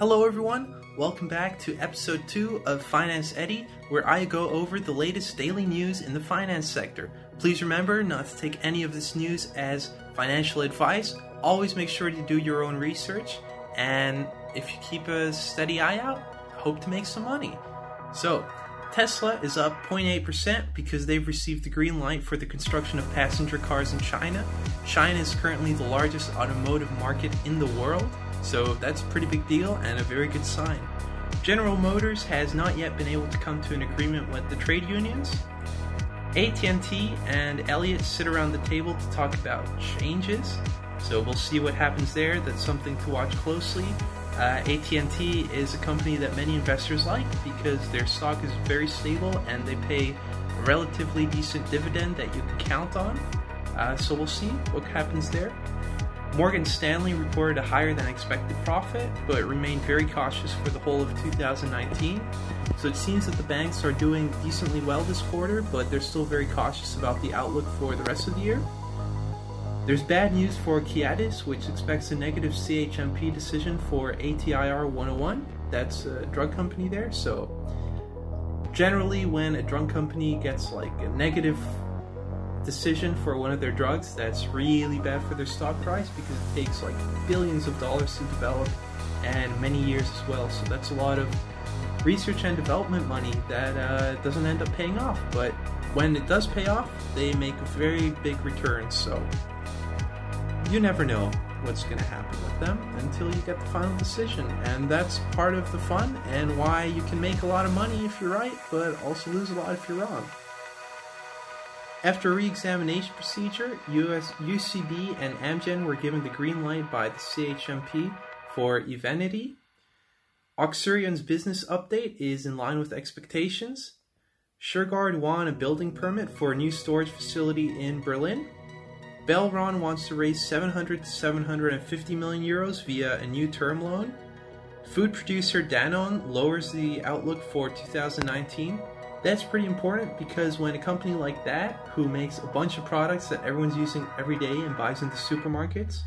Hello, everyone. Welcome back to episode 2 of Finance Eddie, where I go over the latest daily news in the finance sector. Please remember not to take any of this news as financial advice. Always make sure to do your own research, and if you keep a steady eye out, hope to make some money. So, Tesla is up 0.8% because they've received the green light for the construction of passenger cars in China. China is currently the largest automotive market in the world, so that's a pretty big deal and a very good sign. General Motors has not yet been able to come to an agreement with the trade unions. AT&T and Elliott sit around the table to talk about changes. So we'll see what happens there. That's something to watch closely. Uh, AT&T is a company that many investors like because their stock is very stable and they pay a relatively decent dividend that you can count on. Uh, so we'll see what happens there. Morgan Stanley reported a higher than expected profit, but remained very cautious for the whole of 2019. So it seems that the banks are doing decently well this quarter, but they're still very cautious about the outlook for the rest of the year. There's bad news for Kiadis, which expects a negative CHMP decision for ATIR 101. That's a drug company there. So, generally, when a drug company gets like a negative decision for one of their drugs, that's really bad for their stock price because it takes like billions of dollars to develop and many years as well. So, that's a lot of research and development money that uh, doesn't end up paying off. But when it does pay off, they make a very big return. So, you never know what's going to happen with them until you get the final decision. And that's part of the fun and why you can make a lot of money if you're right, but also lose a lot if you're wrong. After re-examination procedure, US, UCB and Amgen were given the green light by the CHMP for Evenity. Oxurion's business update is in line with expectations. Shurgard won a building permit for a new storage facility in Berlin. Belron wants to raise 700 to 750 million euros via a new term loan. Food producer Danone lowers the outlook for 2019. That's pretty important because when a company like that, who makes a bunch of products that everyone's using every day and buys in the supermarkets,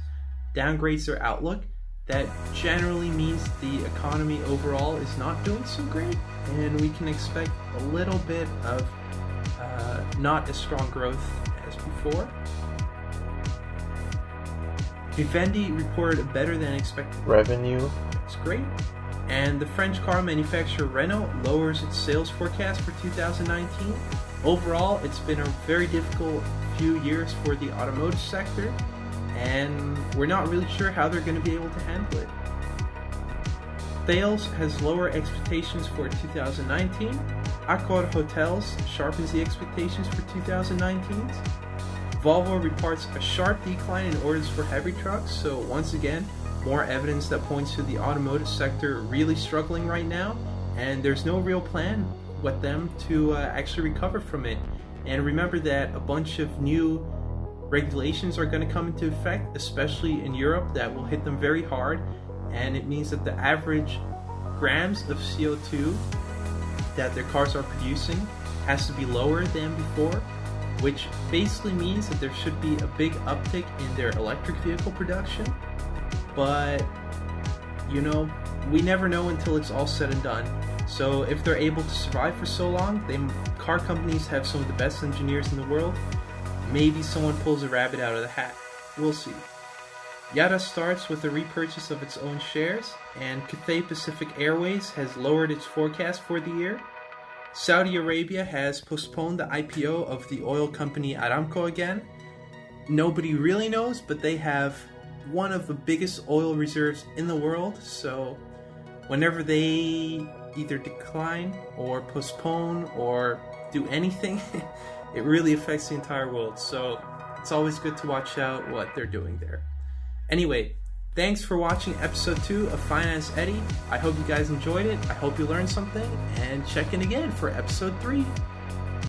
downgrades their outlook, that generally means the economy overall is not doing so great, and we can expect a little bit of uh, not as strong growth as before. Vivendi reported a better than expected revenue. That's great. And the French car manufacturer Renault lowers its sales forecast for 2019. Overall, it's been a very difficult few years for the automotive sector, and we're not really sure how they're going to be able to handle it. Thales has lower expectations for 2019. Accor Hotels sharpens the expectations for 2019. Volvo reports a sharp decline in orders for heavy trucks, so once again, more evidence that points to the automotive sector really struggling right now, and there's no real plan with them to uh, actually recover from it. And remember that a bunch of new regulations are going to come into effect, especially in Europe, that will hit them very hard, and it means that the average grams of CO2 that their cars are producing has to be lower than before which basically means that there should be a big uptick in their electric vehicle production. But, you know, we never know until it's all said and done. So if they're able to survive for so long, they car companies have some of the best engineers in the world. Maybe someone pulls a rabbit out of the hat. We'll see. Yara starts with a repurchase of its own shares, and Cathay Pacific Airways has lowered its forecast for the year. Saudi Arabia has postponed the IPO of the oil company Aramco again. Nobody really knows, but they have one of the biggest oil reserves in the world, so whenever they either decline or postpone or do anything, it really affects the entire world. So it's always good to watch out what they're doing there. Anyway, Thanks for watching episode 2 of Finance Eddie. I hope you guys enjoyed it. I hope you learned something. And check in again for episode 3.